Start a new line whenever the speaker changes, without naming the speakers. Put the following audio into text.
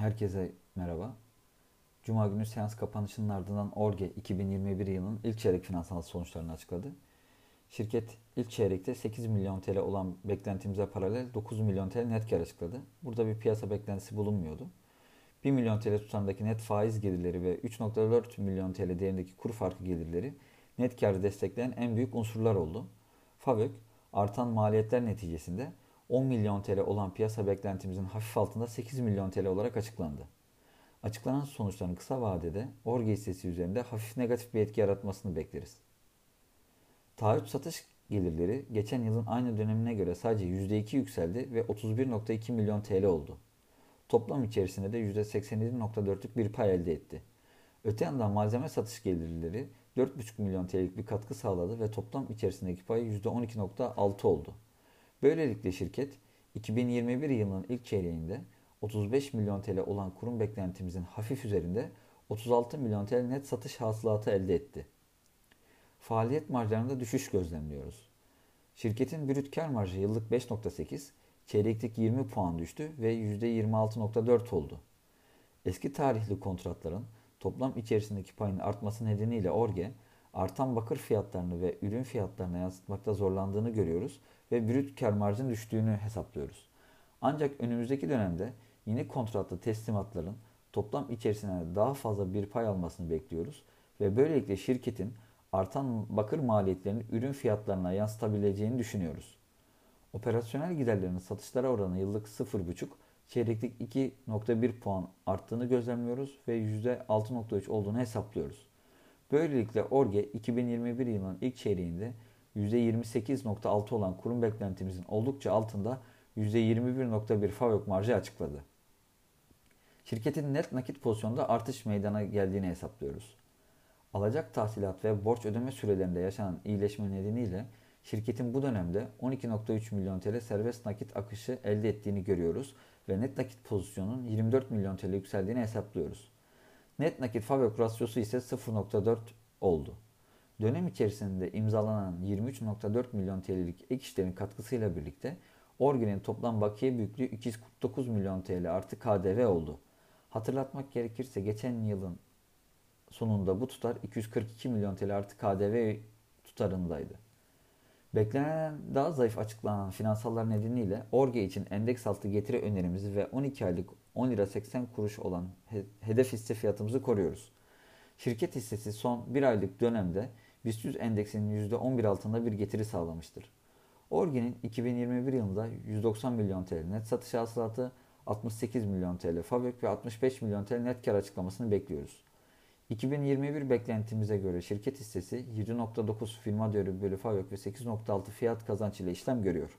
Herkese merhaba. Cuma günü seans kapanışının ardından Orge 2021 yılının ilk çeyrek finansal sonuçlarını açıkladı. Şirket ilk çeyrekte 8 milyon TL olan beklentimize paralel 9 milyon TL net kar açıkladı. Burada bir piyasa beklentisi bulunmuyordu. 1 milyon TL tutarındaki net faiz gelirleri ve 3.4 milyon TL değerindeki kur farkı gelirleri net karı destekleyen en büyük unsurlar oldu. FAVÖK artan maliyetler neticesinde 10 milyon TL olan piyasa beklentimizin hafif altında 8 milyon TL olarak açıklandı. Açıklanan sonuçların kısa vadede orge hissesi üzerinde hafif negatif bir etki yaratmasını bekleriz. Taahhüt satış gelirleri geçen yılın aynı dönemine göre sadece %2 yükseldi ve 31.2 milyon TL oldu. Toplam içerisinde de %87.4'lük bir pay elde etti. Öte yandan malzeme satış gelirleri 4,5 milyon TL'lik bir katkı sağladı ve toplam içerisindeki payı %12.6 oldu. Böylelikle şirket 2021 yılının ilk çeyreğinde 35 milyon TL olan kurum beklentimizin hafif üzerinde 36 milyon TL net satış hasılatı elde etti. Faaliyet marjlarında düşüş gözlemliyoruz. Şirketin brüt kar marjı yıllık 5.8, çeyreklik 20 puan düştü ve %26.4 oldu. Eski tarihli kontratların toplam içerisindeki payın artması nedeniyle Orge, artan bakır fiyatlarını ve ürün fiyatlarına yansıtmakta zorlandığını görüyoruz ve brüt kar marjının düştüğünü hesaplıyoruz. Ancak önümüzdeki dönemde yeni kontratlı teslimatların toplam içerisine daha fazla bir pay almasını bekliyoruz ve böylelikle şirketin artan bakır maliyetlerini ürün fiyatlarına yansıtabileceğini düşünüyoruz. Operasyonel giderlerin satışlara oranı yıllık 0,5, çeyreklik 2.1 puan arttığını gözlemliyoruz ve %6.3 olduğunu hesaplıyoruz. Böylelikle Orge 2021 yılının ilk çeyreğinde %28.6 olan kurum beklentimizin oldukça altında %21.1 FAVÖK marjı açıkladı. Şirketin net nakit pozisyonda artış meydana geldiğini hesaplıyoruz. Alacak tahsilat ve borç ödeme sürelerinde yaşanan iyileşme nedeniyle şirketin bu dönemde 12.3 milyon TL serbest nakit akışı elde ettiğini görüyoruz ve net nakit pozisyonun 24 milyon TL yükseldiğini hesaplıyoruz. Net nakit FAVÖK rasyosu ise 0.4 oldu. Dönem içerisinde imzalanan 23.4 milyon TL'lik ek işlerin katkısıyla birlikte Orge'nin toplam bakiye büyüklüğü 249 milyon TL artı KDV oldu. Hatırlatmak gerekirse geçen yılın sonunda bu tutar 242 milyon TL artı KDV tutarındaydı. Beklenen daha zayıf açıklanan finansallar nedeniyle Orge için endeks altı getiri önerimizi ve 12 aylık 10 lira 80 kuruş olan hedef hisse fiyatımızı koruyoruz. Şirket hissesi son bir aylık dönemde BIST 100 endeksinin %11 altında bir getiri sağlamıştır. Orge'nin 2021 yılında 190 milyon TL net satış hasılatı, 68 milyon TL fabrik ve 65 milyon TL net kar açıklamasını bekliyoruz. 2021 beklentimize göre şirket hissesi 7.9 firma değeri bölü fabrik ve 8.6 fiyat kazanç ile işlem görüyor.